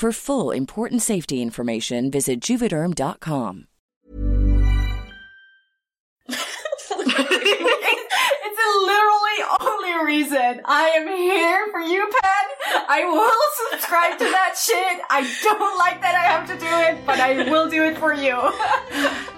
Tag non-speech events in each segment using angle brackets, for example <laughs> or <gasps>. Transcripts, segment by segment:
For full important safety information, visit juvederm.com. it's literally only reason I am here for you, Pen. I will subscribe to that shit. I don't like that I have to do it, but I will do it for you. <laughs>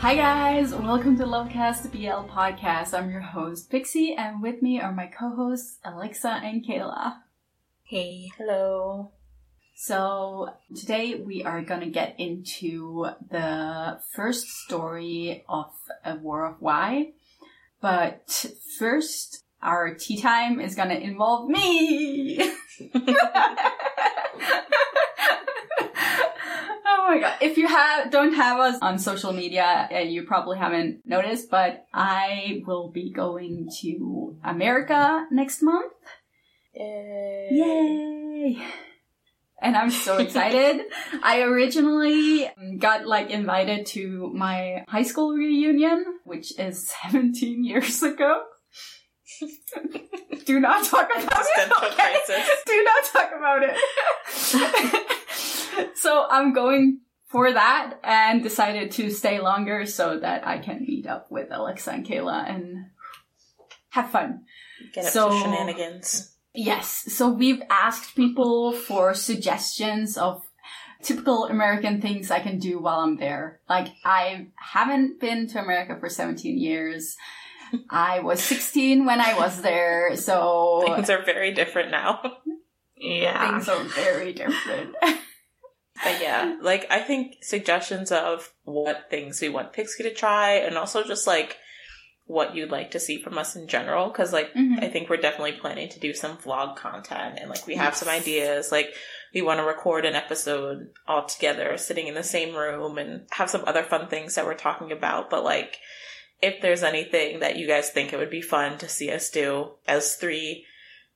Hi guys, welcome to Lovecast BL podcast. I'm your host Pixie, and with me are my co-hosts Alexa and Kayla. Hey, hello. So today we are gonna get into the first story of A War of Y, but first our tea time is gonna involve me. <laughs> <laughs> Oh my god! If you have don't have us on social media, uh, you probably haven't noticed, but I will be going to America next month. Yay. Yay! And I'm so excited. <laughs> I originally got like invited to my high school reunion, which is <laughs> 17 years ago. <laughs> Do not talk about it. Okay? Do not talk about it. <laughs> so I'm going for that and decided to stay longer so that I can meet up with Alexa and Kayla and have fun. Get up So- to shenanigans. Yes. So we've asked people for suggestions of typical American things I can do while I'm there. Like I haven't been to America for 17 years. I was 16 when I was there, so Things are very different now. <laughs> Yeah. things are very different. <laughs> But yeah, like I think suggestions of what things we want Pixie to try, and also just like what you'd like to see from us in general. Because like Mhm. I think we're definitely planning to do some vlog content, and like we have some ideas. Like we want to record an episode all together, sitting in the same room, and have some other fun things that we're talking about. But like, if there's anything that you guys think it would be fun to see us do as three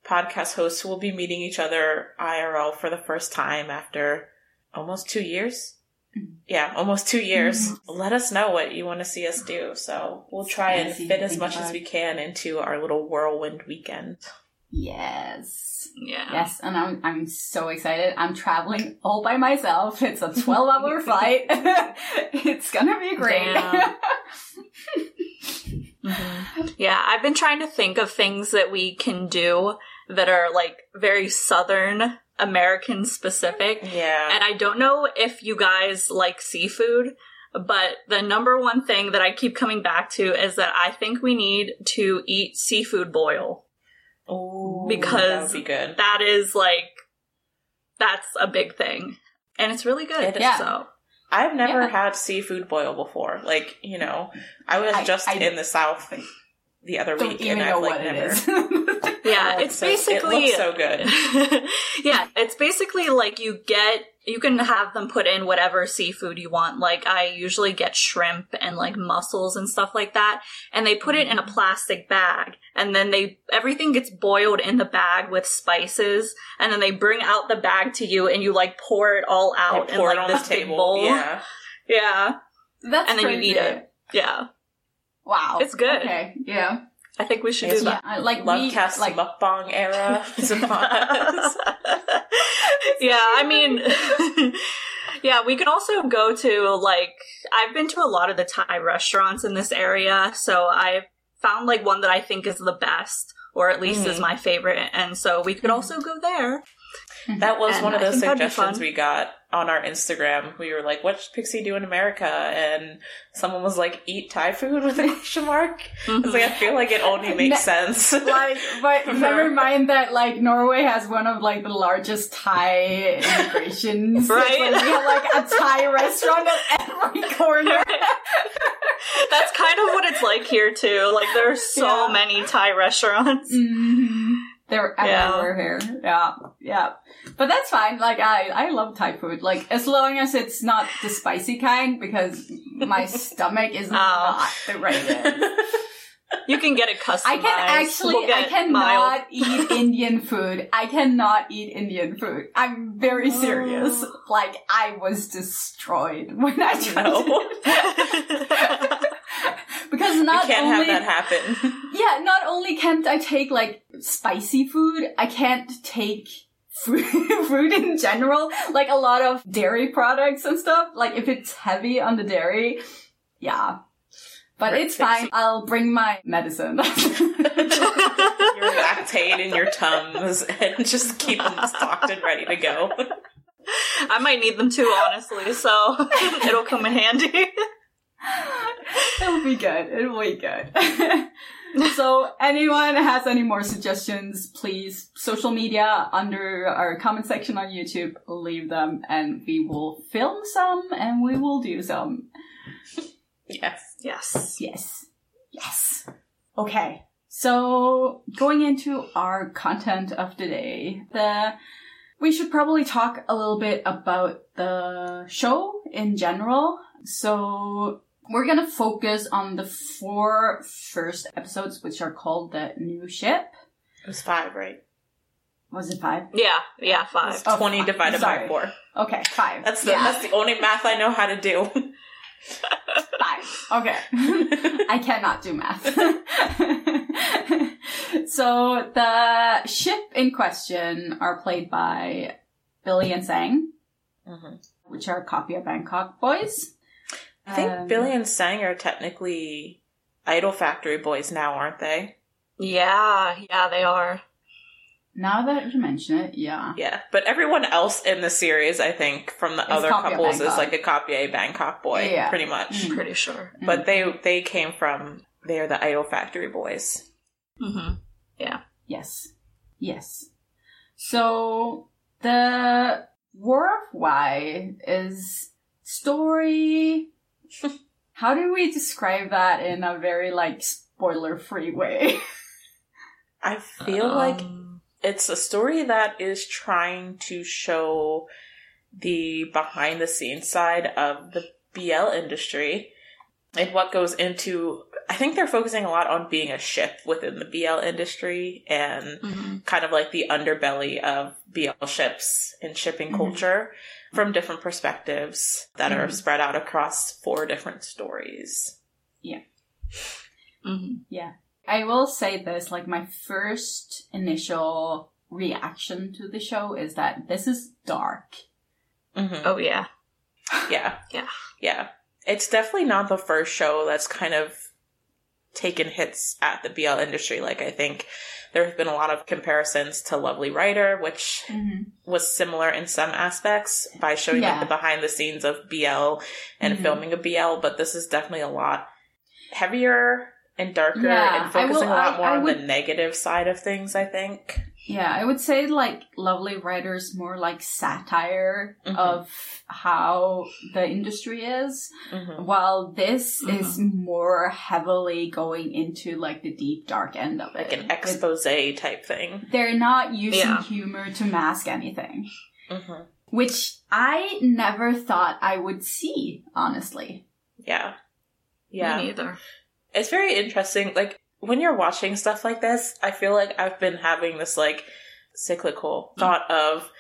podcast hosts who will be meeting each other IRL for the first time after almost two years. Mm-hmm. Yeah, almost two years. Mm-hmm. Let us know what you want to see us do. So we'll try and fit as much about as we can into our little whirlwind weekend. yes. Yeah. Yes, and I'm I'm so excited. I'm traveling all by myself. It's a 12 hour <laughs> flight. <laughs> it's gonna be great. Damn. <laughs> Mm-hmm. Yeah, I've been trying to think of things that we can do that are like very Southern American specific. Yeah. And I don't know if you guys like seafood, but the number one thing that I keep coming back to is that I think we need to eat seafood boil. Ooh, because that would be good. That is like that's a big thing. And it's really good. It. Yeah. So I've never Yeah. had seafood boil before. Like, you know, I was I- just I in the south the other week and I've like what it never is. <laughs> yeah, it's so- basically it looks so good. <laughs> yeah, it's basically like you get you can have them put in whatever seafood you want. Like I usually get shrimp and like mussels and stuff like that, and they put it in a mm-hmm. plastic bag, and then they everything gets boiled in the bag with spices, and then they bring out the bag to you, and you like pour it all out in like this the big table. bowl. Yeah. <laughs> yeah, That's And then you eat it. yeah. Wow, It's good. Okay, yeah, I think we should do that. I- Like we, Lovecast like mukbang era is upon us. yeah, I mean, <laughs> yeah, we can also go to like I've been to a lot of the Thai restaurants in this area, so I found like one that I think is the best, or at least is my favorite, and so we could also go there. <laughs> That was one of think suggestions we got on our Instagram. We were like, "What should Pixie do in America?" And someone was like, "Eat Thai food?" with a <laughs> question mark. I was like, I <laughs> feel like it only makes sense. like, but never mind that like Norway has one of like the largest Thai immigrations. Right? Like, we have like a Thai restaurant at every corner. That's kind of what it's like here too. Like there are so Yeah. many Thai restaurants. hmm They're Yeah. everywhere here. Yeah, yeah. But that's fine. Like I, I love Thai food. Like as long as it's not the spicy kind, because my <laughs> stomach is oh. not the right. <laughs> You can get it customized. I can actually, We'll I cannot mild. eat <laughs> Indian food. I cannot eat Indian food. I'm very oh. serious. Like I was destroyed when I tried No. it. Because we not can't only have that happen. <laughs> yeah, not only can't I take like spicy food, I can't take fruit, <laughs> fruit in general. Like a lot of dairy products and stuff. Like if it's heavy on the dairy, yeah. But Right, it's fine. it. I'll bring my medicine. <laughs> your Lactaid in your tums and just keep them stocked and ready to go. I might need them too, honestly. So it'll come in handy. It'll be good. It'll be good. <laughs> so, anyone has any more suggestions, please, social media under our comment section on YouTube, leave them and we will film some and we will do some. Yes. Yes. Yes. Yes. Okay. So, going into our content of today, the we should probably talk a little bit about the show in general. So, we're gonna focus on the four first episodes, which are called the new ship. It was five, right? Was it five? Yeah. Yeah. Five. Oh, 20 divided Sorry. by four. Okay, five. That's the Yeah, that's the only math I know how to do. <laughs> five. Okay. <laughs> I cannot do math. <laughs> so the ship in question are played by Billy and Seng, Mhm. which are Copy A Bangkok boys. I think Um, Billy and Seng are technically Idol Factory boys now, aren't they? Yeah. Yeah. They are. Now that you mention it, yeah. Yeah, but everyone else in the series, I think, from the Is other Copy couples, is like a Copy a Bangkok boy, Yeah. pretty much. Mm. Pretty sure. But they they came from they are the Idol Factory boys. Mm-hmm. Yeah. Yes. Yes. So the War of Y is story. <laughs> How do we describe that in a very like spoiler free way? <laughs> I feel like Um, it's a story that is trying to show the behind the scenes side of the BL industry and what goes into I think they're focusing a lot on being a ship within the BL industry and mhm. kind of like the underbelly of BL ships and shipping Mhm. culture from different perspectives that are Mhm. spread out across four different stories. Yeah. Mhm. Yeah. I will say this, like my first initial reaction to the show is that this is dark. hmm Oh yeah. Yeah. Yeah. Yeah. It's definitely not the first show that's kind of taken hits at the BL industry. Like, I think there have been a lot of comparisons to Lovely Writer, which was similar in some aspects by showing Yeah. like the behind the scenes of BL and Mhm. filming a BL, but this is definitely a lot heavier and darker Yeah, and focusing will- a lot I- more I on would- the negative side of things, I think. Yeah, I would say like Lovely Writers more like satire Mhm. of how the industry is, Mhm. while this is more heavily going into like the deep dark end of it. Like an With- expose type thing. They're not using Yeah. humor to mask anything, hmm which I never thought I would see, honestly. Yeah. Yeah. Me neither. It's very interesting. Like when you're watching stuff like this, I feel like I've been having this like cyclical mm. thought of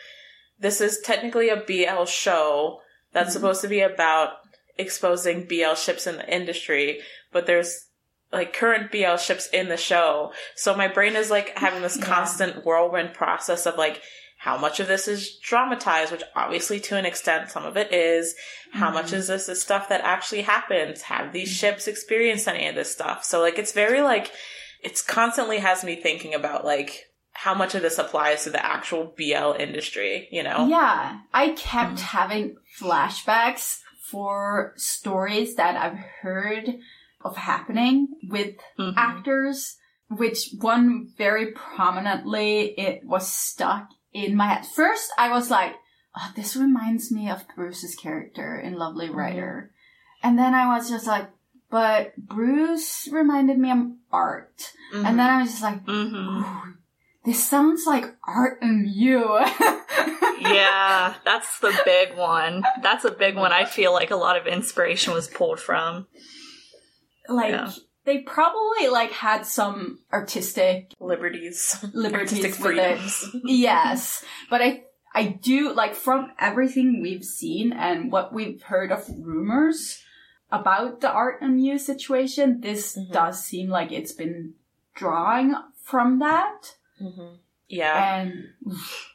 this is technically a BL show that's mm-hmm. supposed to be about exposing BL ships in the industry, but there's like current BL ships in the show. So my brain is like having this <laughs> Yeah. constant whirlwind process of like how much of this is dramatized, which obviously to an extent some of it is. How much mm-hmm. is this is stuff that actually happens? Have these mm-hmm. ships experienced any of this stuff? So like it's very like it's constantly has me thinking about like how much of this applies to the actual BL industry, you know? Yeah, I kept mm-hmm. having flashbacks for stories that I've heard of happening with Mhm. actors, which one very prominently it was stuck in my head. First, I was like, oh, this reminds me of Bruce's character in Lovely Writer. And then I was just like, but Bruce reminded me of Art. Mhm. And then I was just like, hmm this sounds like Art and you. <laughs> Yeah, that's the big one. That's a big one. I feel like a lot of inspiration was pulled from. like Yeah. They probably like had some artistic liberties, Liberties artistic with it. freedoms. <laughs> yes but i i do like from everything we've seen and what we've heard of rumors about the art and muse situation this Mhm. does seem like it's been drawing from that Mhm. Yeah, and oof,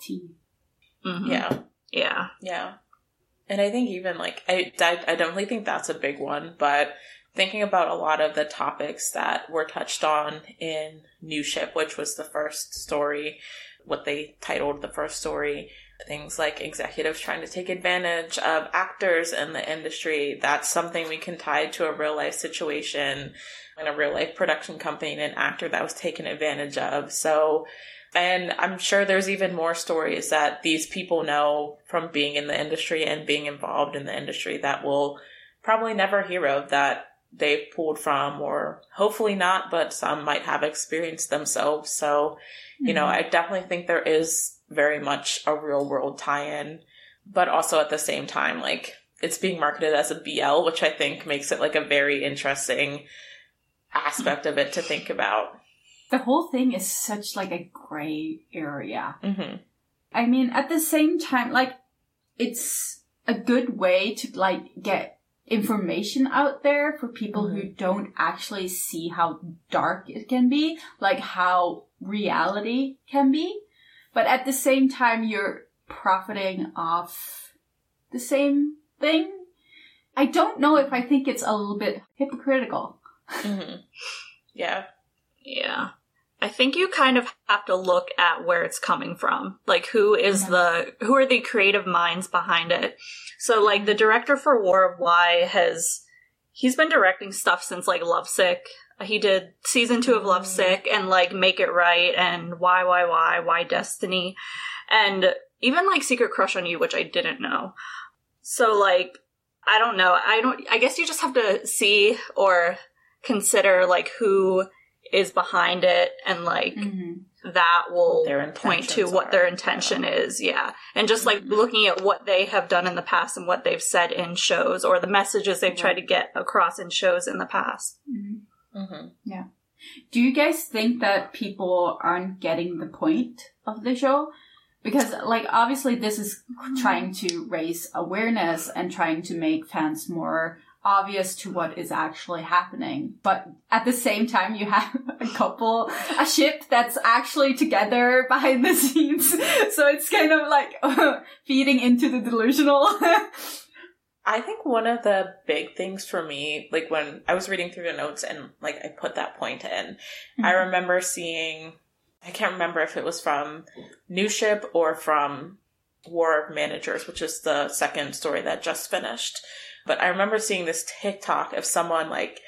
tea Mhm. yeah, Yeah. yeah. And I think even like I, I, I definitely think that's a big one. But thinking about a lot of the topics that were touched on in New Ship, which was the first story, what they titled the first story, things like executives trying to take advantage of actors in the industry. That's something we can tie to a real life situation in a real life production company and an actor that was taken advantage of. So, and I'm sure there's even more stories that these people know from being in the industry and being involved in the industry that we'll probably never hear of that they've pulled from or hopefully not, but some might have experienced themselves. So, you know, I definitely think there is very much a real world tie in, but also at the same time, like it's being marketed as a BL, which I think makes it like a very interesting aspect of it to think about. the whole thing is such like a gray area hmm I mean, at the same time, like, it's a good way to, like, get information out there for people who don't actually see how dark it can be, like how reality can be. But at the same time, you're profiting off the same thing. I don't know if I think it's a little bit hypocritical. hmm Yeah. Yeah. I think you kind of have to look at where it's coming from. Like who is the who are the creative minds behind it? So like the director for War of Y has he's been directing stuff since like Lovesick. He did season 2 of Lovesick mm. and like Make It Right and Why Why Why Y Destiny and even like Secret Crush on You which I didn't know. So like I don't know. I don't I guess you just have to see or consider like who is behind it and like mm-hmm. that will point to intentions what their are, intention is yeah. And just like mm-hmm. looking at what they have done in the past and what they've said in shows or the messages they've tried to get across in shows in the past. Hmm Do you guys think that people aren't getting the point of the show? Because, like, obviously, this is mm-hmm. trying to raise awareness and trying to make fans more obvious to what is actually happening. But at the same time, you have <laughs> a couple, a ship that's actually together <laughs> behind the scenes. So it's kind of like <laughs> feeding into the delusional. I think one of the big things for me, like when I was reading through the notes and like I put that point in, I mm-hmm. remember seeing, I can't remember if it was from New Ship or from War of Managers, which is the second story that just finished. But I remember seeing this TikTok of someone like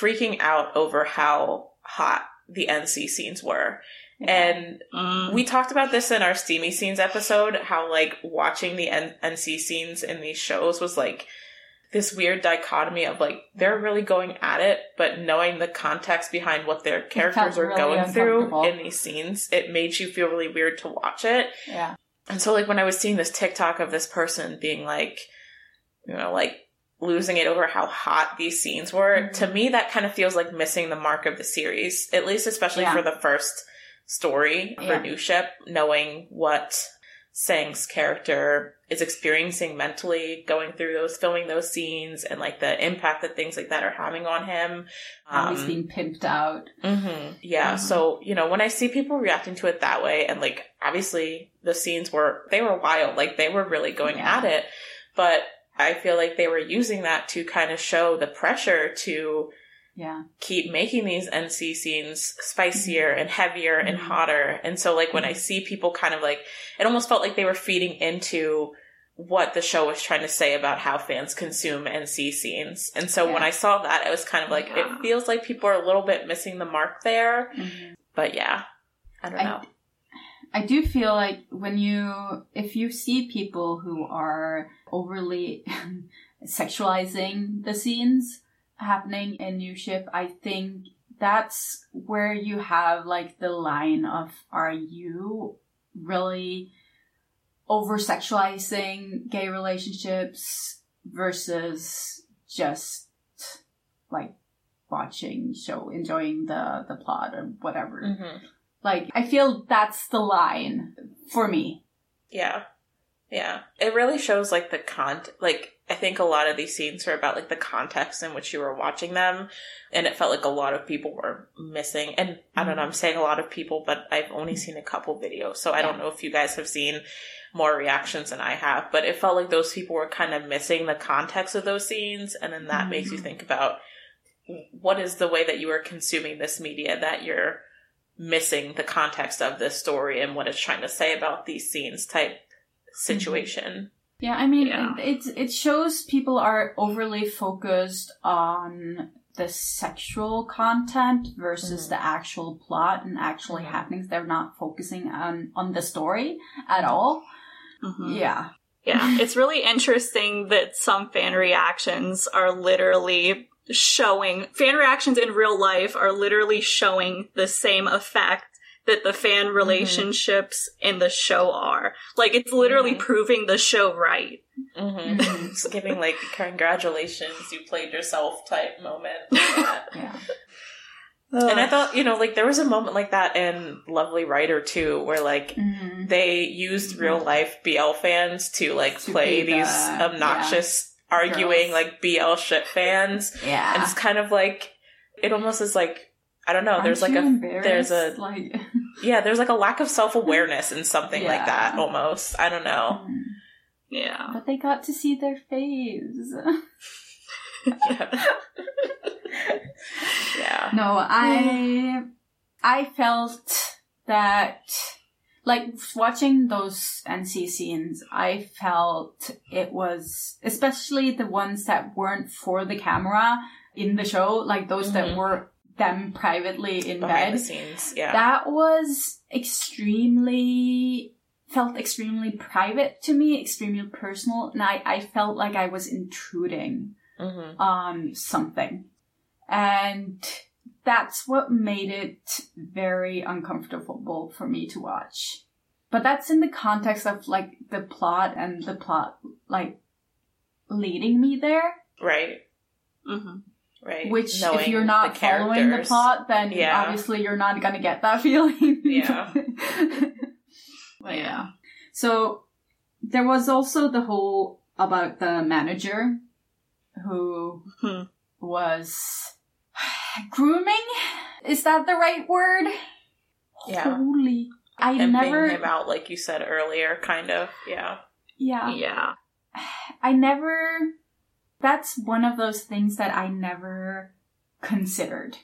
freaking out over how hot the NC scenes were. And Mm. we talked about this in our steamy scenes episode how like watching the N- nc scenes in these shows was like this weird dichotomy of like they're really going at it but knowing the context behind what their characters are really going through in these scenes it made you feel really weird to watch it Yeah. And so like when i was seeing this tiktok of this person being like you know like losing it over how hot these scenes were Mhm. to me that kind of feels like missing the mark of the series at least especially Yeah. for the first story for Yeah. new ship knowing what Seng's character is experiencing mentally going through those filming those scenes and like the impact that things like that are having on him How he's Um, being pimped out. hmm Yeah. Mhm. So, you know, when I see people reacting to it that way, and like, obviously the scenes were, they were wild. Like, they were really going Yeah. at it. But I feel like they were using that to kind of show the pressure to Yeah. keep making these NC scenes spicier and heavier and Mhm. hotter. And so, like, when I see people kind of like, it almost felt like they were feeding into what the show was trying to say about how fans consume NC scenes. And so when I saw that, I was kind of like, Yeah. it feels like people are a little bit missing the mark there. Mhm. But yeah, I don't I- know. I do feel like when you, if you see people who are overly <laughs> sexualizing the scenes happening in New Ship, I think that's where you have like the line of are you really over sexualizing gay relationships versus just like watching show enjoying the the plot or whatever hmm like I feel that's the line for me. Yeah. Yeah. It really shows like the con like I think a lot of these scenes are about like the context in which you were watching them and it felt like a lot of people were missing and I don't know, I'm saying a lot of people, but I've only seen a couple videos, so I don't know if you guys have seen more reactions than I have, but it felt like those people were kind of missing the context of those scenes and then that makes you Mhm. think about what is the way that you are consuming this media that you're missing the context of this story and what it's trying to say about these scenes type situation. Yeah, I mean Yeah. it it shows people are overly focused on the sexual content versus Mhm. the actual plot and actually Mhm. happenings. They're not focusing on on the story at all. Mhm. Yeah. Yeah, <laughs> it's really interesting that some fan reactions are literally showing fan reactions in real life are literally showing the same effect that the fan relationships in the show are. Like it's literally Mhm. proving the show right. Mm-hmm. Mhm. Just giving like congratulations, you played yourself type moment. <laughs> like that. Yeah. and I thought, you know, like there was a moment like that in Lovely Writer too, where like Mhm. they used real life BL fans to like To play the- these obnoxious arguing girls. like BL ship fans. Yeah. and it's kind of like it almost is like I don't know. there's Aren't like a there's a like <laughs> yeah. There's like a lack of self awareness in something like that almost. I don't know. Mhm. yeah. But they got to see their face. Yeah. <laughs> yeah. No, I I felt that like watching those NC scenes, I felt it was especially the ones that weren't for the camera in the show, like those Mhm. that were them privately in Behind the bed. scenes. Yeah. That was extremely felt extremely private to me, extremely personal, and I, I felt like I was intruding hmm on something. And that's what made it very uncomfortable for me to watch. But that's in the context of like the plot and the plot like leading me there. Right. hmm Right. Which if you're not the following the plot, then Yeah. obviously you're not gonna get that <laughs> feeling. <laughs> Yeah. yeah. So there was also the whole about the manager who Hmm. was grooming. Is that the right word? Yeah. Holy. I Emptying never. him out, like you said earlier, kind of. Yeah. Yeah. Yeah. I never. That's one of those things that I never considered.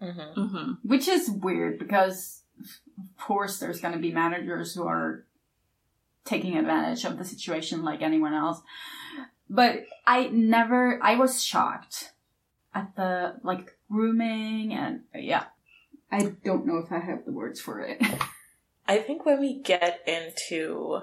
hmm hmm Which is weird because, of course, there's going to be managers who are taking advantage of the situation like anyone else. But I never, I was shocked at the, like, grooming and, yeah. I don't know if I have the words for it. <laughs> I think when we get into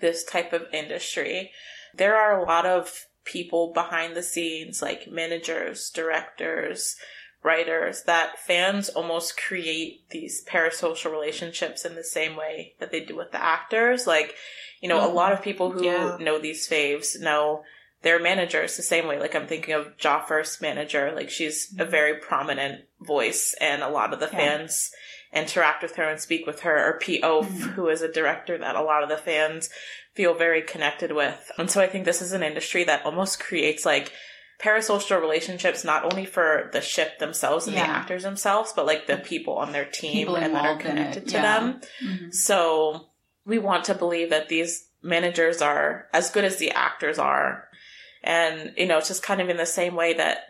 this type of industry, there are a lot of people behind the scenes, like managers, directors, writers, that fans almost create these parasocial relationships in the same way that they do with the actors. Like, you know, mm-hmm. a lot of people who yeah. know these faves know their managers the same way. Like I'm thinking of Joffr's manager. Like she's a mm-hmm. very prominent voice and a lot of the yeah. fans interact with her and speak with her or Pete Oaf, mm-hmm. who is a director that a lot of the fans feel very connected with. And so I think this is an industry that almost creates like parasocial relationships not only for the ship themselves and yeah. the actors themselves, but like the people on their team and that are connected to yeah. them. Mm-hmm. So we want to believe that these managers are as good as the actors are. And, you know, it's just kind of in the same way that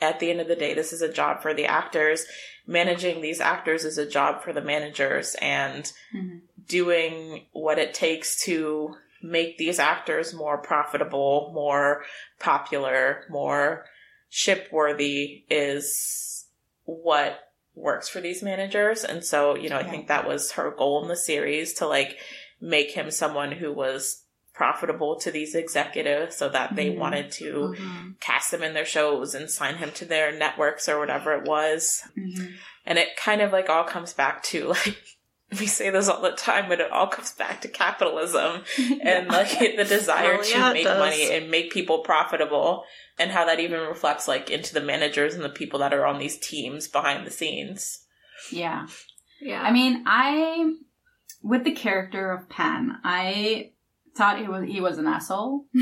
at the end of the day, this is a job for the actors. Managing these actors is a job for the managers and mm-hmm. doing what it takes to make these actors more profitable, more popular, more ship worthy is what works for these managers. And so, you know, I think that was her goal in the series to like make him someone who was profitable to these executives so that they mm-hmm. wanted to mm-hmm. cast him in their shows and sign him to their networks or whatever it was. Mm-hmm. And it kind of like all comes back to <laughs> like we say this all the time, but it all comes back to capitalism <laughs> and like the desire well, yeah, to make money and make people profitable and how that even reflects like into the managers and the people that are on these teams behind the scenes. Yeah. Yeah. I mean, I with the character of Pan, I thought he was he was an asshole. <laughs>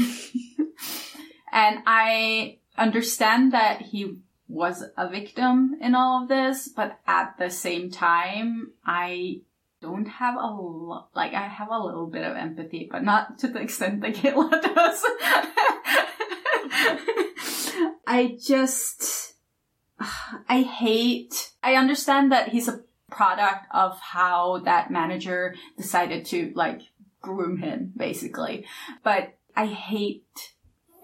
and I understand that he was a victim in all of this, but at the same time, I don't have a lot, like I have a little bit of empathy, but not to the extent that Kayla <laughs> does. I just, <sighs> I hate, I understand that he's a product of how that manager decided to like groom him, basically. But I hate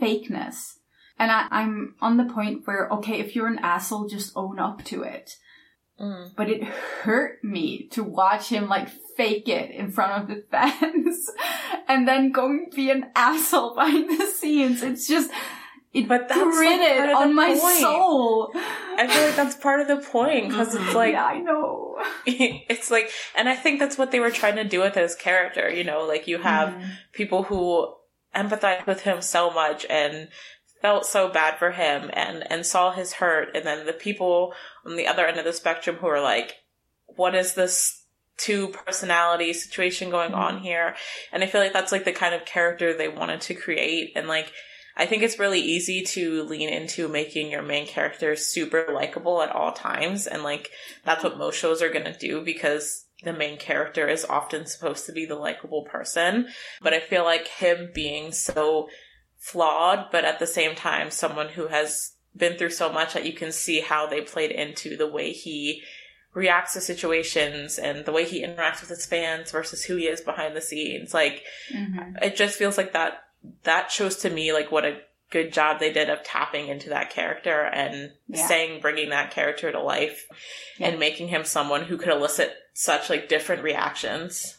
fakeness. And I, I'm on the point where, okay, if you're an asshole, just own up to it. Mm. But it hurt me to watch him like fake it in front of the <laughs> fans and then going be an asshole behind the scenes. It's just, it but that's gritted like on my point. soul. I feel like that's part of the point because it's like, yeah, I know. <laughs> It's like, and I think that's what they were trying to do with his character. You know, like you have mm. people who empathize with him so much and felt so bad for him and and saw his hurt and then the people on the other end of the spectrum who are like what is this two personality situation going mm-hmm. on here and i feel like that's like the kind of character they wanted to create and like i think it's really easy to lean into making your main character super likable at all times and like that's what most shows are going to do because the main character is often supposed to be the likable person but i feel like him being so flawed, but at the same time, someone who has been through so much that you can see how they played into the way he reacts to situations and the way he interacts with his fans versus who he is behind the scenes. Like, mm-hmm. it just feels like that, that shows to me like what a good job they did of tapping into that character and yeah. saying, bringing that character to life yeah. and making him someone who could elicit such like different reactions.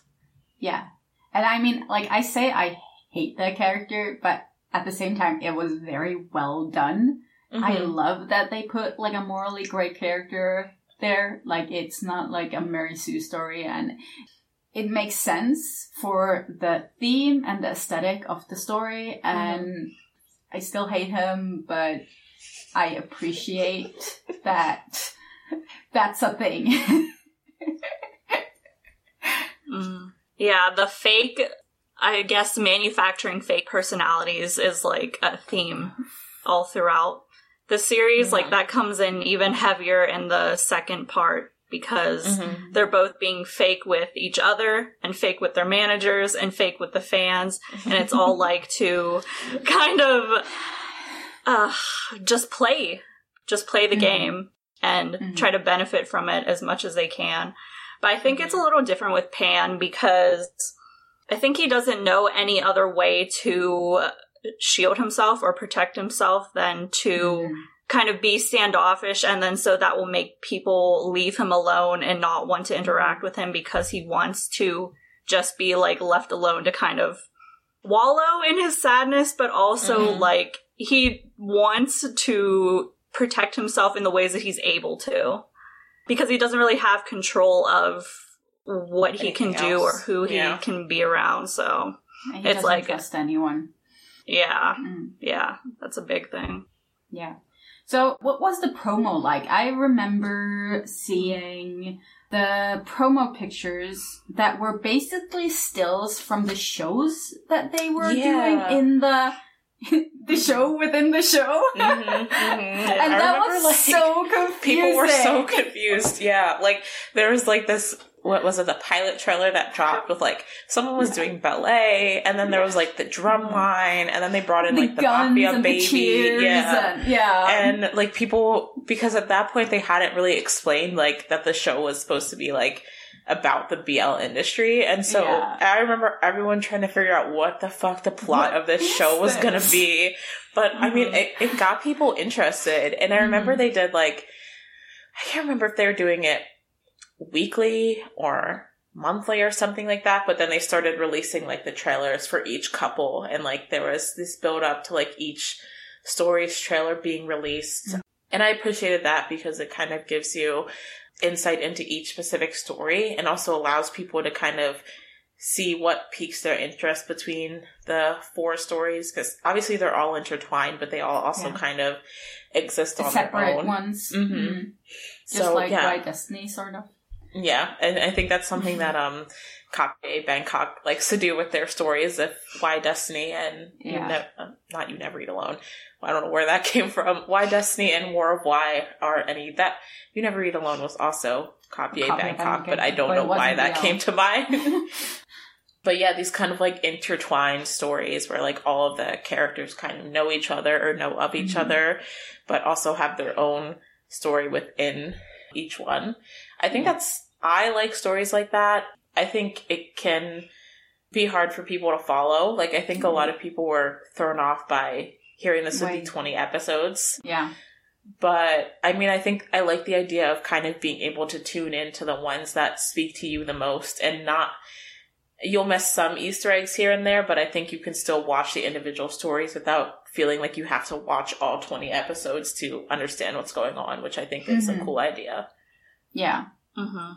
Yeah. And I mean, like I say, I hate that character, but at the same time, it was very well done. Mm-hmm. I love that they put like a morally great character there. Like it's not like a Mary Sue story and it makes sense for the theme and the aesthetic of the story and mm-hmm. I still hate him, but I appreciate that <laughs> that's a thing. mm. Yeah, the fake I guess manufacturing fake personalities is like a theme all throughout the series. Yeah. Like that comes in even heavier in the second part because mm-hmm. they're both being fake with each other and fake with their managers and fake with the fans. And it's all <laughs> like to kind of uh, just play, just play the mm-hmm. game and mm-hmm. try to benefit from it as much as they can. But I think it's a little different with Pan because I think he doesn't know any other way to shield himself or protect himself than to mm. Kind of be standoffish and then so that will make people leave him alone and not want to interact with him because he wants to just be like left alone to kind of wallow in his sadness but also Mhm. like he wants to protect himself in the ways that he's able to because he doesn't really have control of what he can Anything do or else. who he Yeah. can be around so He It's like- trust anyone. yeah Mm. yeah that's a big thing Yeah. So, what was the promo like? I remember seeing the promo pictures that were basically stills from the shows that they were Yeah. doing in the <laughs> the show within the show. Mhm, mhm. and I that remember, was like, so confusing. <laughs> People were so confused. Yeah, like there was like this. What was it? The pilot trailer that dropped with like someone was doing ballet, and then there was like the drum line, and then they brought in the like the mafia baby. the yeah. and yeah. and like people because at that point they hadn't really explained like that the show was supposed to be like about the BL industry and so Yeah. I remember everyone trying to figure out what the fuck the plot What of this show was gonna be but I mean Mhm. it, it got people interested and I remember Mhm. they did like I can't remember if they were doing it weekly or monthly or something like that but then they started releasing like the trailers for each couple and like there was this build up to like each story's trailer being released and i appreciated that because it kind of gives you insight into each specific story and also allows people to kind of see what piques their interest between the four stories because obviously they're all intertwined but they all also Yeah. kind of exist the on their separate own ones. Mhm. Mm. Just So, like yeah. Y Destiny, sort of. Yeah, and I think that's something that um Copy Bangkok likes to do with their stories of Y Destiny and you Yeah. ne- uh, not You Never Eat Alone. I don't know where that <laughs> came from. Y Destiny and War of Y are any that You Never Eat Alone was also Copy Copy Bangkok, Bangkok, but I don't but know why that came to mind. <laughs> <laughs> But yeah, these kind of like intertwined stories where like all of the characters kind of know each other or know of each Mhm. other, but also have their own story within each one. I think Yeah. that's, I like stories like that. I think it can be hard for people to follow. Like, I think a lot of people were thrown off by hearing this would be 20 episodes. Yeah. But I mean, I think I like the idea of kind of being able to tune into the ones that speak to you the most and not. You'll miss some Easter eggs here and there, but I think you can still watch the individual stories without feeling like you have to watch all 20 episodes to understand what's going on, which I think is a Mhm. cool idea. Yeah. hmm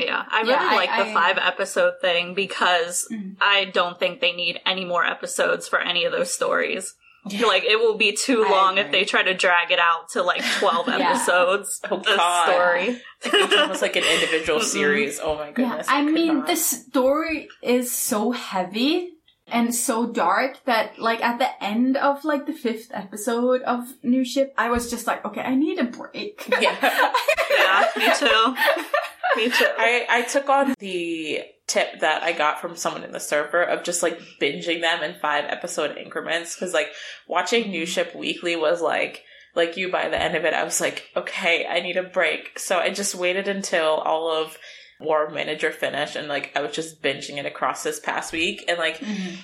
Yeah, I Yeah, really I- like the I- five episode thing because Mhm. I don't think they need any more episodes for any of those stories. Yeah. Like it will be too long if they try to drag it out to like <laughs> twelve Yeah. episodes. Oh, the God. story. Each one was like an individual series. Oh my Yeah. goodness. I could mean, not. the story is so heavy and so dark that, like, at the end of, like, the fifth episode of New Ship, I was just like, okay, I need a break. Yeah. <laughs> Yeah, me too. <laughs> Me too. <laughs> I, I took on the tip that I got from someone in the server of just like binging them in five episode increments because like watching New Ship Weekly was like like you by the end of it I was like okay I need a break so I just waited until all of War Manager finished and like I was just binging it across this past week and like Mhm.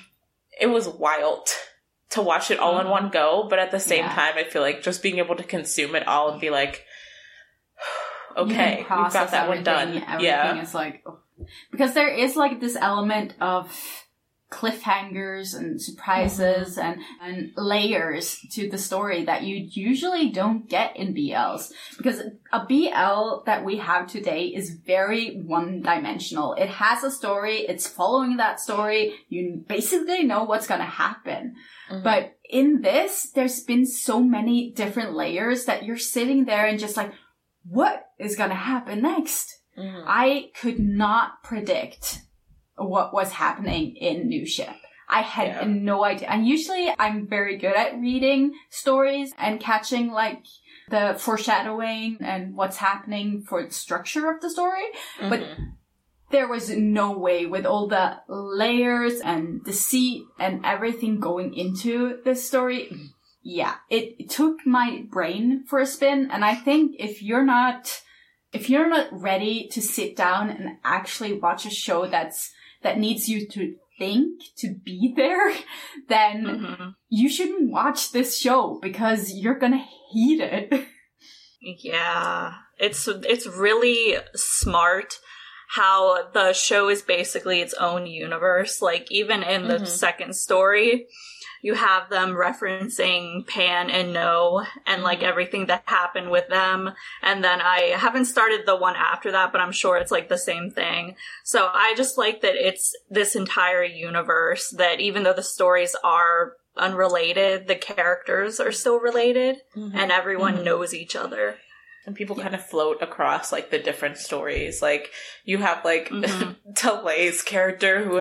it was wild to watch it all in one go but at the same Yeah. time I feel like just being able to consume it all and be like okay we've process got that one done everything. Yeah is like, oh. because there is like this element of cliffhangers and surprises and, and layers to the story that you usually don't get in BLs. Because a BL that we have today is very one dimensional. It has a story, it's following that story, you basically know what's gonna happen. Mhm. But in this, there's been so many different layers that you're sitting there and just like, what is gonna happen next? Mhm. I could not predict what was happening in New Ship. I had Yeah. no idea. And usually I'm very good at reading stories and catching like the foreshadowing and what's happening for the structure of the story. But Mhm. there was no way with all the layers and deceit and everything going into this story. Yeah, it, it took my brain for a spin. And I think if you're not, if you're not ready to sit down and actually watch a show that's, that needs you to think to be <laughs> there, then Mhm. you shouldn't watch this show because you're gonna hate it. <laughs> Yeah, it's it's really smart how the show is basically its own universe. Like even in the Mhm. second story, you have them referencing Pan and No and like mm-hmm. everything that happened with them. And then I haven't started the one after that, but I'm sure it's like the same thing. So I just like that it's this entire universe that even though the stories are unrelated, the characters are still related mm-hmm. and everyone Mhm. knows each other. and people kind of float across like the different stories. Like you have like. Mm-hmm. <laughs> Talay's character who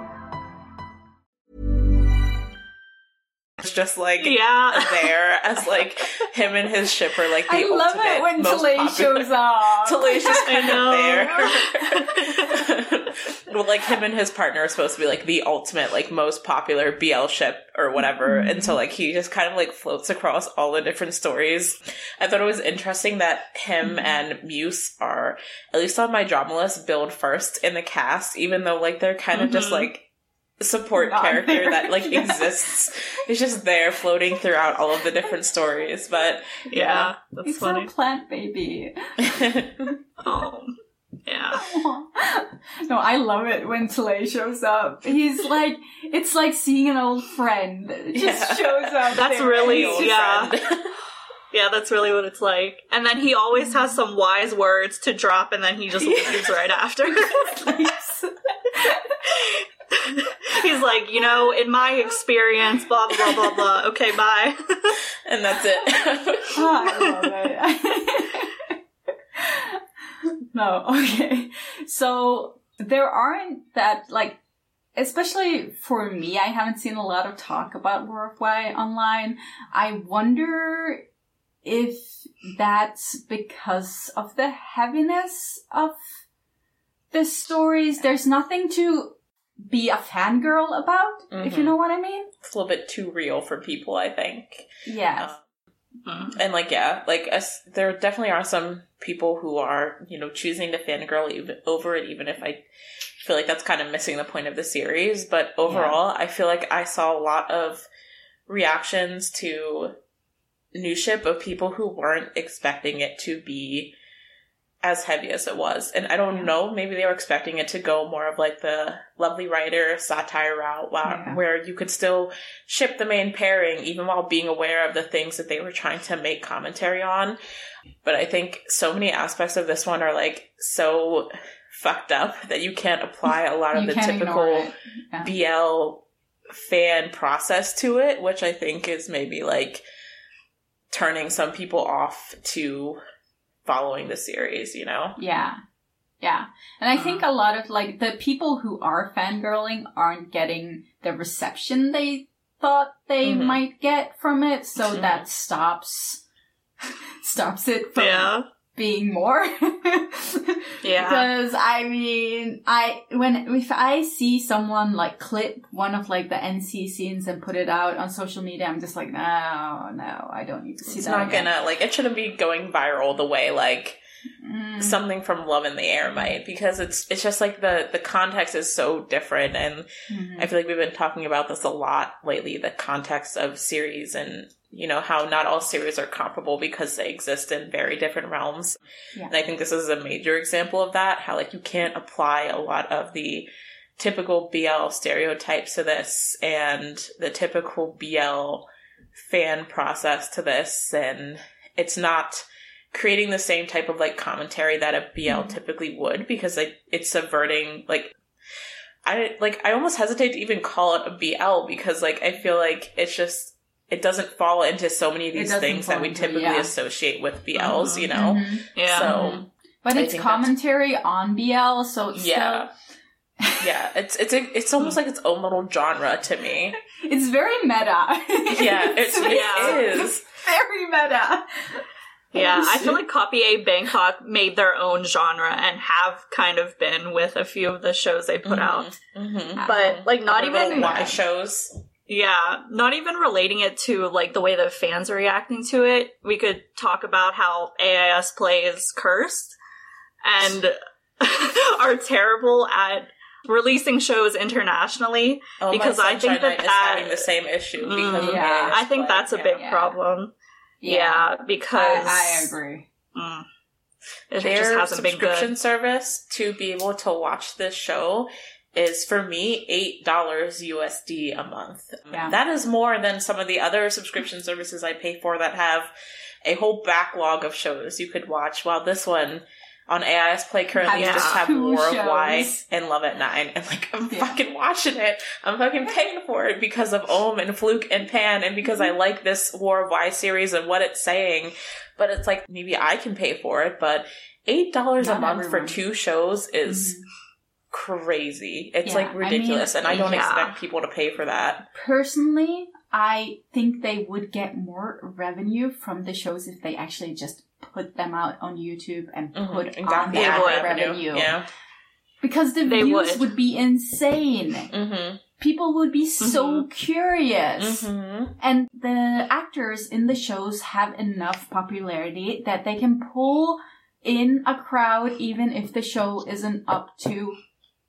Is just like Yeah. <laughs> there as like him and his ship are like the I love ultimate, it when Talay shows up. Talay's just <laughs> kind of there. <laughs> well, like him and his partner are supposed to be like the ultimate, like most popular BL ship or whatever, and so like he just kind of like floats across all the different stories. I thought it was interesting that him and Muse are at least on my drama list billed first in the cast, even though like they're kind of just Mhm. like support Not character there, that like <laughs> yeah. exists. It's just there floating throughout all of the different stories, but Yeah, that's It's funny. a plant baby. Oh, <laughs> yeah. <laughs> no, I love it when Talay shows up. He's like, it's like seeing an old friend. It just Yeah. shows up. That's there. really- It's yeah. Yeah, that's really what it's like. And then he always has some wise words to drop, and then he just leaves right after. He's like, you know, in my experience, blah, blah, blah, blah, blah. Okay, bye. <laughs> and that's it. Oh, <laughs> I love it. <laughs> no, okay. So there aren't that like especially for me, I haven't seen a lot of talk about War of Y online. I wonder if that's because of the heaviness of the stories. There's nothing to be a fangirl about, if you Mhm. know what I mean. it's a little bit too real for people, I think. Yes. And like, yeah, like us, there definitely are some people who are, you know, choosing to fangirl even over it, even if I feel like that's kind of missing the point of the series. But overall, I feel like I saw a lot of reactions to New Ship of people who weren't expecting it to be as heavy as it was. And I don't know, maybe they were expecting it to go more of like the lovely writer satire route where, Yeah. where you could still ship the main pairing even while being aware of the things that they were trying to make commentary on. But I think so many aspects of this one are like so fucked up that you can't apply a lot of the typical. Yeah. BL fan process to it, which I think is maybe like turning some people off to following the series, you know? Yeah. Yeah. And I think a lot of like the people who are fangirling aren't getting the reception they thought they Mhm. might get from it. So Mhm. that stops <laughs> stops it from Yeah. Being more. <laughs> Yeah. Because I mean, I when if I see someone like clip one of like the NC scenes and put it out on social media, I'm just like, no, no, I don't need to see It's that. It's not again. gonna, like, it shouldn't be going viral the way, like, Mm. something from Love in the Air might, because it's, it's just like the, the context is so different. And Mhm. I feel like we've been talking about this a lot lately, the context of series and, you know, how not all series are comparable because they exist in very different realms. Yeah. And I think this is a major example of that, how like you can't apply a lot of the typical BL stereotypes to this and the typical BL fan process to this and it's not creating the same type of like commentary that a BL mm-hmm. typically would because like it's subverting like I like I almost hesitate to even call it a BL because like I feel like it's just it doesn't fall into so many of these things that fall we into- typically yeah. associate with BLs, you know. Mhm. Yeah. So But it's think that's- commentary on BL, so it's yeah, still <laughs> yeah, it's it's a, it's almost like its own little genre to me. <laughs> it's very meta. Yeah, it's, <laughs> Yeah. it is. very meta. Yeah, I feel like Copy A Bangkok made their own genre and have kind of been with a few of the shows they put out. Mm-hmm. But like not Other even Y shows. Yeah, not even relating it to like the way the fans are reacting to it. We could talk about how AIS Play is cursed and <laughs> are terrible at releasing shows internationally Oh, My because I think that that having the same issue because Mm, of yeah, AIS I think Play. that's a Yeah. big Yeah. problem. Yeah, because I, I agree. Mm. it Their just hasn't been subscription good. service to be able to watch this show is for me eight dollars USD a month. Yeah. That is more than some of the other subscription services I pay for that have a whole backlog of shows you could watch. While this one on AIS Play currently Has just have War of Y and Love at Nine, and like I'm Yeah. fucking watching it. I'm fucking paying for it because of Ohm and Fluke and Pan, and because I like this War of Y series and what it's saying. But it's like maybe I can pay for it, but eight dollars a month everyone. for two shows is crazy. It's Yeah, like I mean, ridiculous, and I don't yeah. expect people to pay for that. Personally, I think they would get more revenue from the shows if they actually just put them out on YouTube and Mhm. put And on that revenue. Yeah. Because the They views would. would. be insane. Mm-hmm. People would be so curious. Mm-hmm. And the actors in the shows have enough popularity that they can pull in a crowd even if the show isn't up to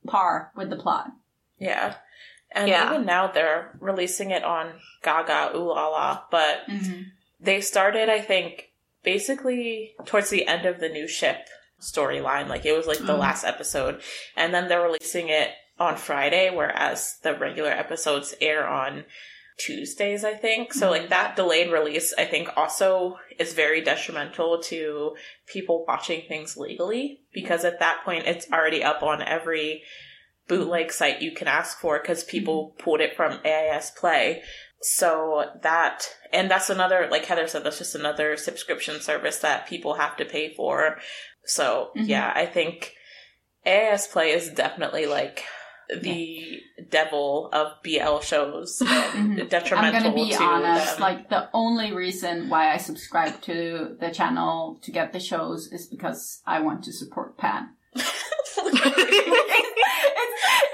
par with the plot. Yeah. And Yeah. even now they're releasing it on GagaOOLala, but Mm-hmm. they started, I think, basically towards the end of the new ship storyline. Like it was like the Mhm. last episode. And then they're releasing it on Friday, whereas the regular episodes air on Tuesdays, I think. So like mm-hmm. that delayed release, I think also is very detrimental to people watching things legally because at that point it's already up on every bootleg mm-hmm. site you can ask for because people mm-hmm. pulled it from AIS Play. So that, and that's another, like Heather said, that's just another subscription service that people have to pay for. So Mhm. yeah, I think AIS Play is definitely like the devil of BL shows <laughs> and Mhm. I'm gonna be to honest, them. like the only reason why I subscribe to the channel to get the shows is because I want to support Pan. <laughs> it's,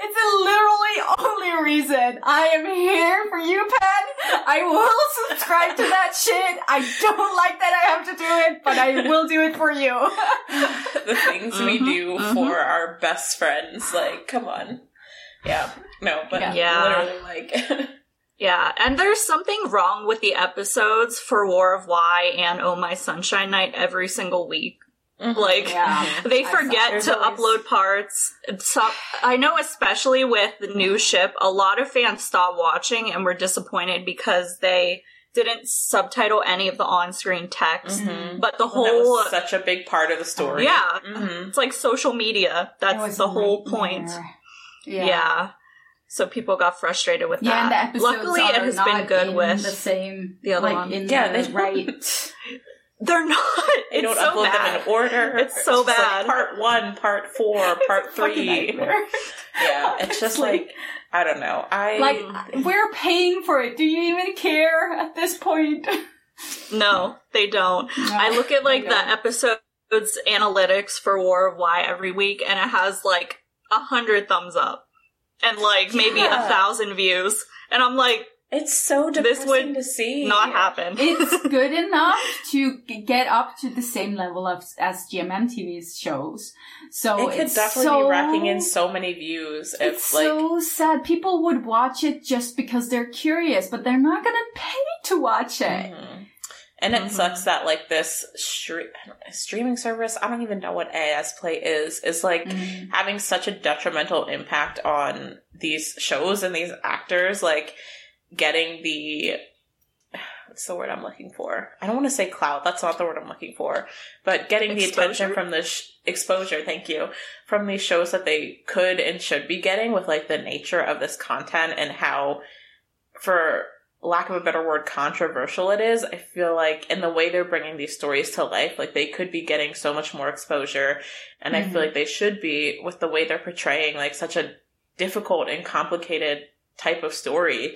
it's literally only reason. I am here for you, Pan. I will subscribe to that shit. I don't like that I have to do it, but I will do it for you. <laughs> the things we Mhm, do mhm. for our best friends. Like, come on. Yeah. No, but Yeah. Yeah. literally, like, <laughs> Yeah, and there's something wrong with the episodes for War of Y and Oh My Sunshine Night every single week. Like Yeah. <laughs> they forget to always- upload parts. So, I know, especially with the new ship, a lot of fans stopped watching and were disappointed because they didn't subtitle any of the on-screen text. Mhm. But the Well, that whole was such a big part of the story. yeah, hmm it's like social media. That's the whole nightmare. point. Yeah. Yeah. So people got frustrated with Yeah, and the that. episodes Luckily, it has not been good with the same, the other like one. in Yeah, the they- right. <laughs> They're not. They don't so upload bad. them in order. It's so just like bad. part one, part four, <laughs> part Fucking three. <laughs> Yeah, it's just like- like I don't know. I Like we're paying for it. Do you even care at this point? No, they don't. I look at like the episodes analytics for War of Y every week, and it has like a hundred thumbs up and like maybe a thousand views, and I'm like, it's so This depressing would to see. not happen. it's <laughs> good enough to get up to the same level of as GMM TV's shows. So It could it's definitely so, be racking in so many views if It's like so sad. People would watch it just because they're curious, but they're not gonna pay to watch it. Mhm. And it Mhm. sucks that like this stre- streaming service, I don't even know what AIS Play is, is like Mhm. having such a detrimental impact on these shows and these actors, like getting the what's the word I'm looking for? I don't want to say clout. That's not the word I'm looking for. But getting the attention from the sh- exposure, thank you, from these shows that they could and should be getting with like the nature of this content and how, for lack of a better word, controversial it is. I feel like in the way they're bringing these stories to life, like they could be getting so much more exposure. And I Mhm. feel like they should be with the way they're portraying like such a difficult and complicated type of story.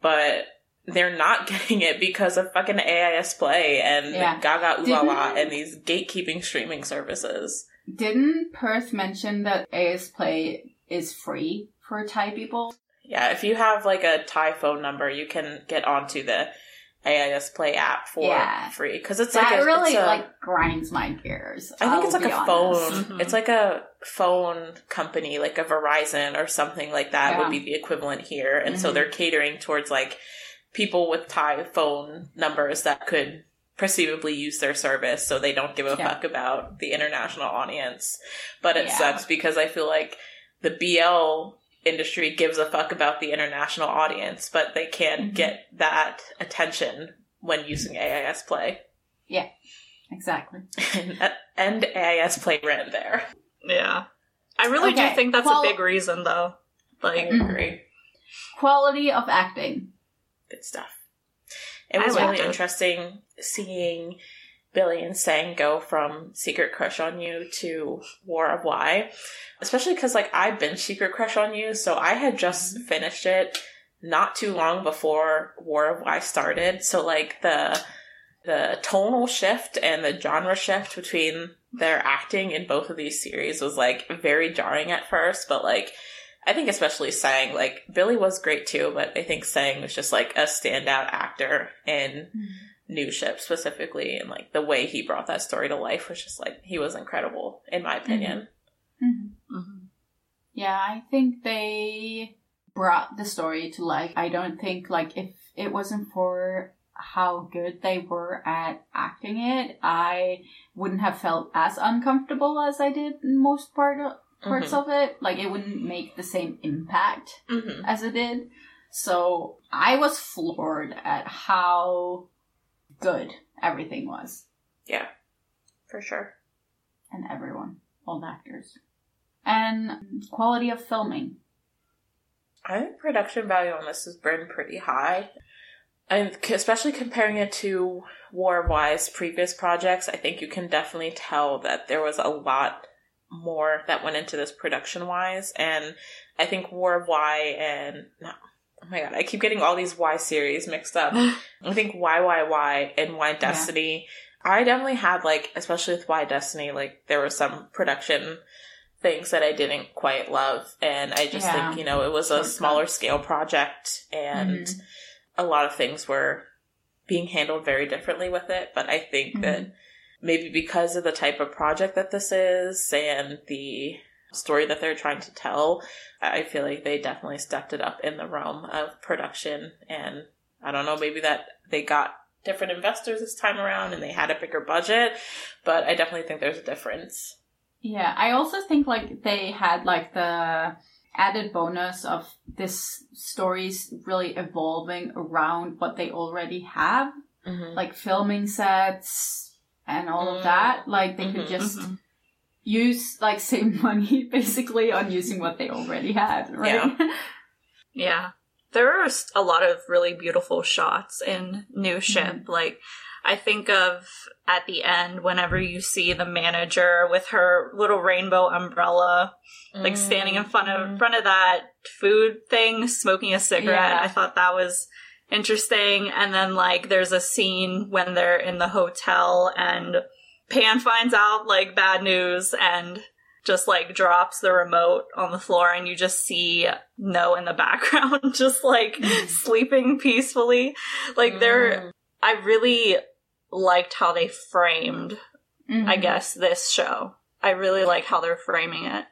But they're not <laughs> getting it because of fucking AIS Play and Yeah. GagaOOLala and these gatekeeping streaming services. Didn't Perth mention that AIS Play is free for Thai people? Yeah, if you have like a Thai phone number, you can get onto the AIS Play app for Yeah. free because it's that like a, really a- like grinds my gears. I think I'll it's like a honest. phone. Mhm. It's like a phone company, like a Verizon or something like that Yeah. would be the equivalent here. And so Mhm. they're catering towards like people with Thai phone numbers that could perceivably use their service so they don't give a Yeah. fuck about the international audience. But it sucks because I feel like the BL industry gives a fuck about the international audience, but they can't Mhm. get that attention when using AIS Play. Yeah, exactly. <laughs> and, and AIS Play ran there. Yeah, I really Okay, do think that's well- a big reason, though. I Like, Mm. agree. Quality of acting. Good stuff. It was really it. interesting seeing Billy and Seng go from Secret Crush on You to War of Y, Especially because, like, I've been Secret Crush on You, so I had just Mm-hmm. finished it not too long before War of Y started. So, like, the the tonal shift and the genre shift between their acting in both of these series was like very jarring at first, but like I think especially Seng, like Billy was great too, but I think Seng was just like a standout actor in New Ship specifically, and like the way he brought that story to life was just like he was incredible in my opinion. Mhm. mhm. Yeah, I think they brought the story to life. I don't think like if it wasn't for how good they were at acting it, I wouldn't have felt as uncomfortable as I did in most part of, parts Mhm. of it. Like it wouldn't make the same impact hmm as it did. So I was floored at how good everything was Yeah, for sure. and everyone, all the actors. And quality of filming. I think production value on this has been pretty high. And especially comparing it to War Wise previous projects, I think you can definitely tell that there was a lot more that went into this production wise. And I think War of Y and no, oh my god, I keep getting all these Y series mixed up. <gasps> I think YYY and Y Destiny. I definitely had like, especially with Y Destiny, like there were some production things that I didn't quite love, and I just Yeah. think you know it was a smaller scale project, and Mhm. a lot of things were being handled very differently with it. But I think that maybe because of the type of project that this is and the story that they're trying to tell, I feel like they definitely stepped it up in the realm of production. And I don't know, maybe that they got different investors this time around and they had a bigger budget, but I definitely think there's a difference. Yeah, I also think like they had like the added bonus of this stories really evolving around what they already have, Mm-hmm. like filming sets and all Mm. of that. Like they could Mhm. just use like save <laughs> money basically on using what they already had, right? Yeah. <laughs> There are a lot of really beautiful shots in New mm-hmm. Ship. Like, I think of at the end, whenever you see the manager with her little rainbow umbrella, like standing in front of mm-hmm. front of that food thing, smoking a cigarette. Yeah. I thought that was interesting. And then like there's a scene when they're in the hotel and Pan finds out like bad news and just like drops the remote on the floor and you just see No in the <laughs> background just like <laughs> sleeping peacefully. Like they're I really liked how they framed Mhm. I guess this show. I really like how they're framing it.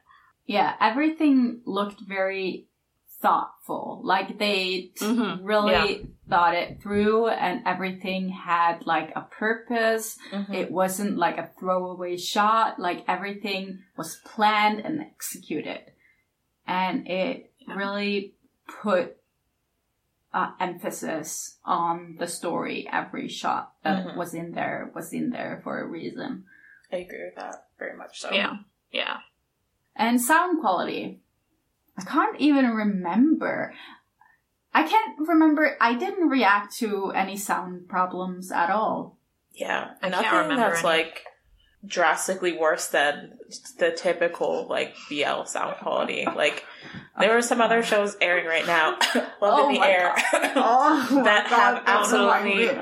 Yeah, everything looked very thoughtful. Like they t- Mhm, really yeah. thought it through and everything had like a purpose. Mhm. It wasn't like a throwaway shot. Like everything was planned and executed. And it really put uh, emphasis on the story. Every shot that Mhm. was in there was in there for a reason. I agree with that very much so. Yeah. Yeah. And sound quality. I can't even remember. I can't remember. I didn't react to any sound problems at all. Yeah, I can't nothing remember that's any. like drastically worse than the typical like BL sound quality. Like there are some other shows airing right now, <laughs> Love Oh in the Air, <laughs> Oh that have absolutely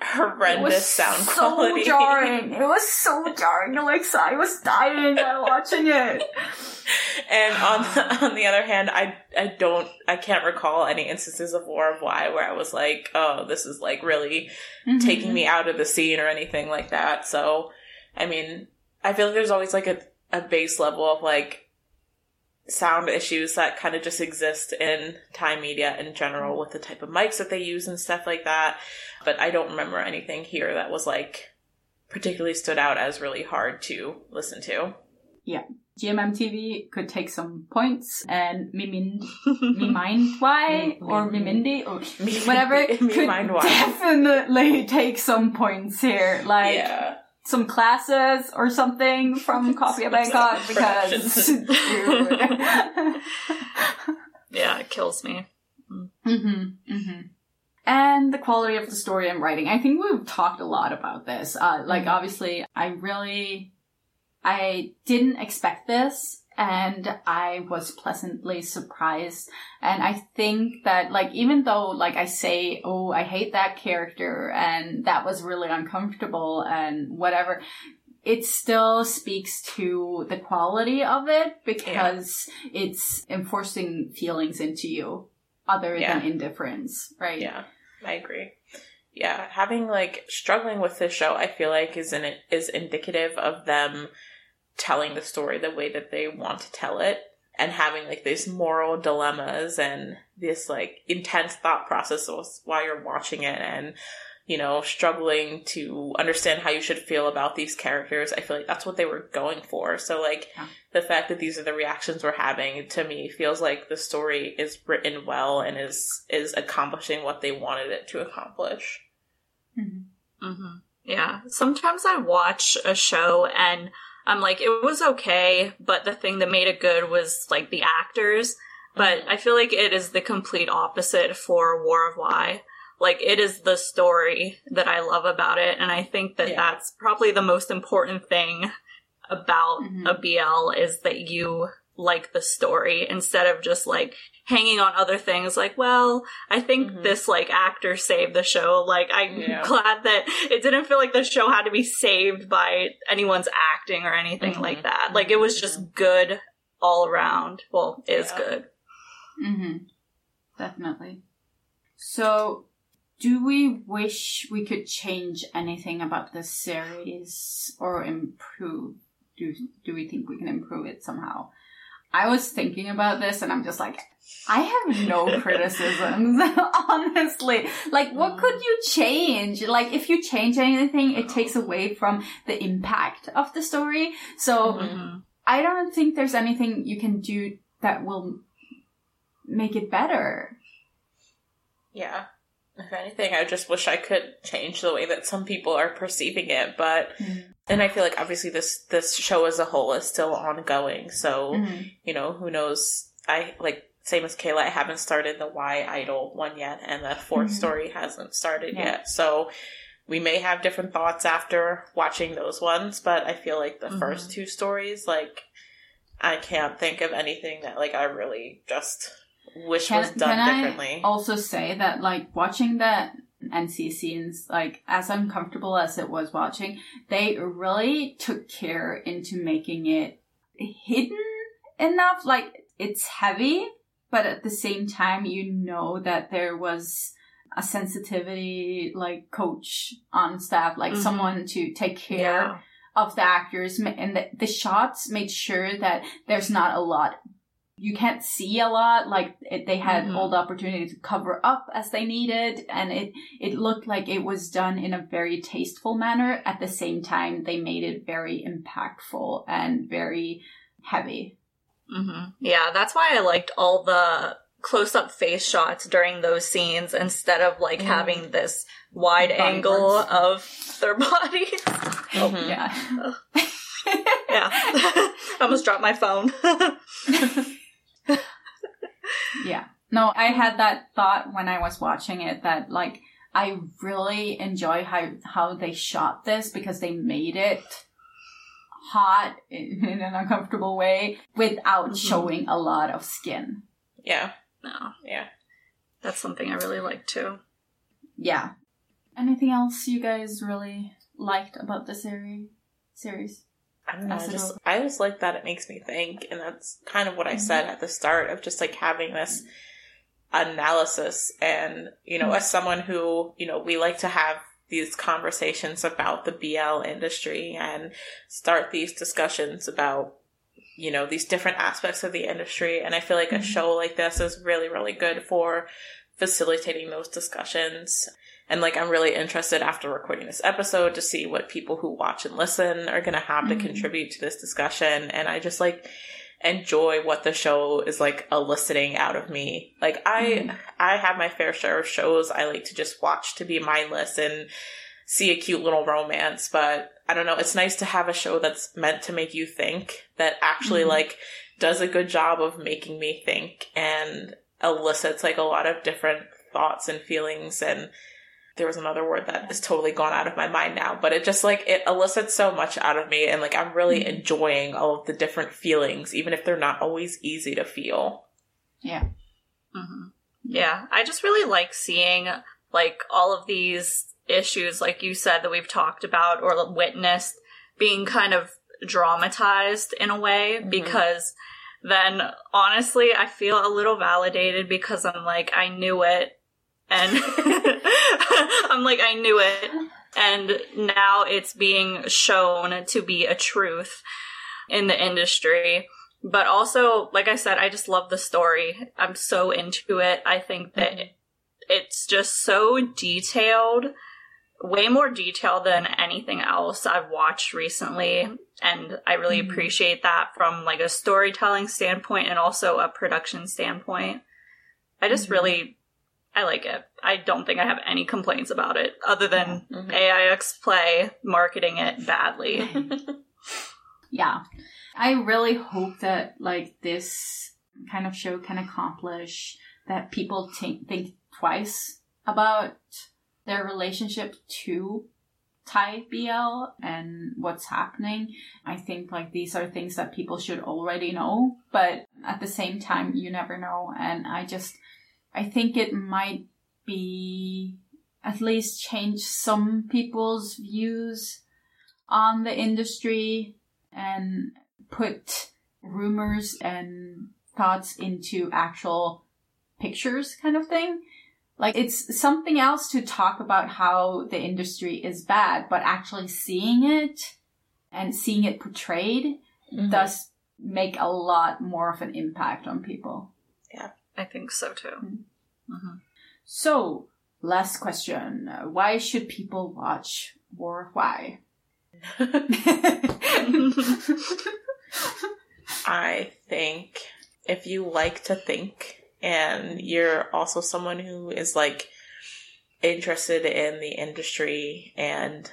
horrendous sound so quality. jarring. It was so jarring, Alexa. I was dying while watching it. <laughs> And on the, on the other hand, I I don't I can't recall any instances of War of Y where I was like, oh, this is like really mm-hmm. taking me out of the scene or anything like that. So, I mean, I feel like there's always like a, a base level of like sound issues that kind of just exist in Thai media in general with the type of mics that they use and stuff like that. But I don't remember anything here that was like particularly stood out as really hard to listen to. Yeah. GMMTV could take some points and Mimind, Mimind Y or Mimindi or whatever could Mimind Y. definitely take some points here. Like yeah. Some classes or something from <laughs> Copy A Bangkok <laughs> because. <laughs> Yeah, it kills me. hmm hmm And the quality of the story I'm writing. I think we've talked a lot about this. Uh, like, obviously, I really, I didn't expect this and I was pleasantly surprised. And I think that, like, even though, like, I say, oh, I hate that character and that was really uncomfortable and whatever, it still speaks to the quality of it because it's enforcing feelings into you other Yeah. than indifference, right? Yeah, I agree. Yeah, having like struggling with this show, I feel like is in is indicative of them telling the story the way that they want to tell it and having like these moral dilemmas and this like intense thought process while you're watching it and you know struggling to understand how you should feel about these characters i feel like that's what they were going for so like Yeah. the fact that these are the reactions we're having to me feels like the story is written well and is is accomplishing what they wanted it to accomplish hmm Yeah. Sometimes I watch a show and I'm like, it was okay, but the thing that made it good was like the actors. But I feel like it is the complete opposite for War of Y. Like it is the story that I love about it, and I think that Yeah. that's probably the most important thing about Mhm. a BL is that you like the story instead of just like hanging on other things like well i think Mhm. this like actor saved the show like i'm Yeah. <laughs> glad that it didn't feel like the show had to be saved by anyone's acting or anything Mhm. like that like it was just good all around well is Yeah. good hmm Definitely. So, do we wish we could change anything about the series or improve? Do do we think we can improve it somehow? I was thinking about this and I'm just like, I have no <laughs> criticisms, <laughs> honestly. Like, what could you change? Like, if you change anything, it takes away from the impact of the story. So, Mm-hmm. I don't think there's anything you can do that will make it better. Yeah. If anything, I just wish I could change the way that some people are perceiving it, but and I feel like obviously this this show as a whole is still ongoing. So, you know, who knows I like same as Kayla, I haven't started the Why Idol one yet and the 4th mm-hmm. story hasn't started Yeah. yet. So we may have different thoughts after watching those ones, but I feel like the mm-hmm. first two stories, like I can't think of anything that like I really just wish Can, was done differently. I also say that, like, watching the NC scenes, like, as uncomfortable as it was watching, they really took care into making it hidden enough. Like, it's heavy, but at the same time, you know that there was a sensitivity, like, coach on staff, like, Mhm. someone to take care Yeah. of the actors and the, the shots made sure that there's not a lot you can't see a lot like it, they had Mhm. all the opportunity to cover up as they needed and it it looked like it was done in a very tasteful manner at the same time they made it very impactful and very heavy hmm Yeah, that's why I liked all the close up face shots during those scenes instead of like having this wide Body angle parts. of their <laughs> bodies. Mhm. yeah <laughs> yeah. <laughs> I almost dropped my phone. Yeah. No, I had that thought when I was watching it that like I really enjoy how how they shot this because they made it hot in, <laughs> in an uncomfortable way without mm-hmm. showing a lot of skin. Yeah. no, Yeah. that's something I really like too. Yeah. Anything else you guys really liked about the series? Series? I don't know. I just. I just like that it makes me think, and that's kind of what I mm-hmm. said at the start of just like having this mm-hmm. analysis. And you know, as someone who you know, we like to have these conversations about the BL industry and start these discussions about you know these different aspects of the industry. And I feel like a mm-hmm. show like this is really really good for facilitating those discussions. And like, I'm really interested after recording this episode to see what people who watch and listen are going to have to mm-hmm. contribute to this discussion. And I just like enjoy what the show is like eliciting out of me. Like, I, mm-hmm. I have my fair share of shows I like to just watch to be mindless and see a cute little romance. But I don't know. It's nice to have a show that's meant to make you think that actually mm-hmm. like does a good job of making me think and elicits like a lot of different thoughts and feelings and there was another word that is totally gone out of my mind now, but it just like it elicits so much out of me and like I'm really enjoying all of the different feelings, even if they're not always easy to feel. Yeah. hmm Yeah, I just really like seeing like all of these issues, like you said, that we've talked about or witnessed being kind of dramatized in a way because then honestly I feel a little validated because I'm like, I knew it. And <laughs> I'm like, I knew it. And now it's being shown to be a truth in the industry. But also, like I said, I just love the story. I'm so into it. I think that mm-hmm. it's just so detailed, way more detailed than anything else I've watched recently. And I really mm-hmm. appreciate that from like a storytelling standpoint and also a production standpoint. I just mm-hmm. really, I like it. I don't think I have any complaints about it other than AIS mm-hmm. Play marketing it badly. <laughs> Yeah. I really hope that like this kind of show can accomplish that people think think twice about their relationship to Thai BL and what's happening. I think like these are things that people should already know, but at the same time you never know and I just I think it might be at least change some people's views on the industry and put rumors and thoughts into actual pictures kind of thing. Like it's something else to talk about how the industry is bad, but actually seeing it and seeing it portrayed mm-hmm. does make a lot more of an impact on people. Yeah. I think so too. Mm-hmm. So, last question. Why should people watch War Why? <laughs> I think if you like to think and you're also someone who is like interested in the industry and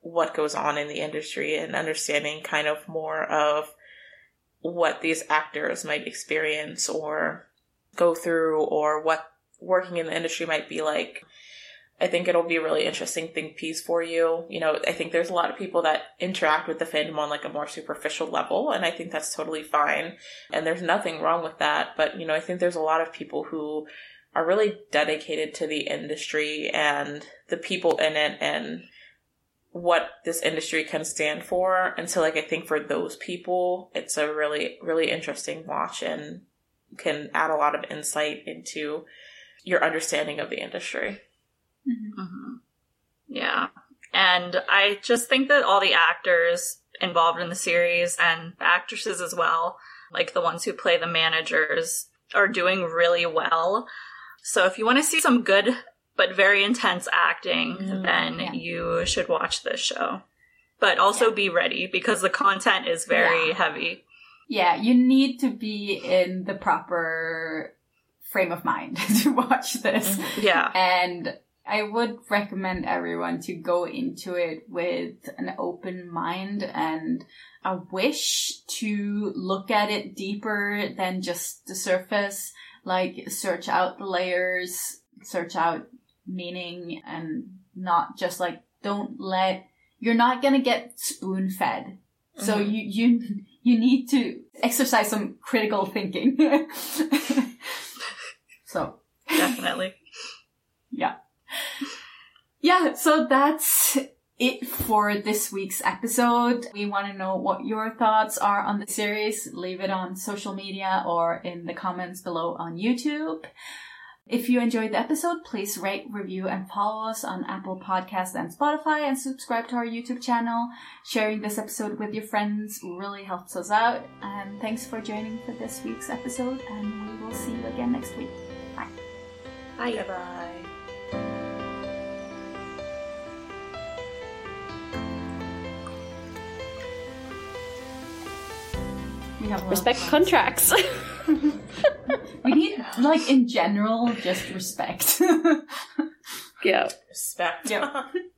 what goes on in the industry and understanding kind of more of what these actors might experience or go through or what working in the industry might be like. I think it'll be a really interesting think piece for you. You know, I think there's a lot of people that interact with the fandom on like a more superficial level, and I think that's totally fine. And there's nothing wrong with that. But, you know, I think there's a lot of people who are really dedicated to the industry and the people in it and what this industry can stand for. And so, like, I think for those people, it's a really, really interesting watch and can add a lot of insight into your understanding of the industry. Mm-hmm. Yeah. And I just think that all the actors involved in the series and actresses as well, like the ones who play the managers, are doing really well. So if you want to see some good but very intense acting, mm, then yeah. you should watch this show. But also yeah. be ready because the content is very yeah. heavy. Yeah, you need to be in the proper frame of mind <laughs> to watch this. Mm-hmm. Yeah. And I would recommend everyone to go into it with an open mind and a wish to look at it deeper than just the surface. Like search out the layers, search out meaning and not just like don't let you're not gonna get spoon fed. So mm-hmm. you you you need to exercise some critical thinking. <laughs> so definitely. yeah. Yeah, so that's it for this week's episode. We want to know what your thoughts are on the series. Leave it on social media or in the comments below on YouTube. If you enjoyed the episode, please rate, review, and follow us on Apple Podcasts and Spotify and subscribe to our YouTube channel. Sharing this episode with your friends really helps us out. And thanks for joining for this week's episode, and we will see you again next week. Bye. Bye. Bye. We have respect contracts. <laughs> we need, like, in general, just respect. <laughs> yeah. Respect. Yeah. <laughs>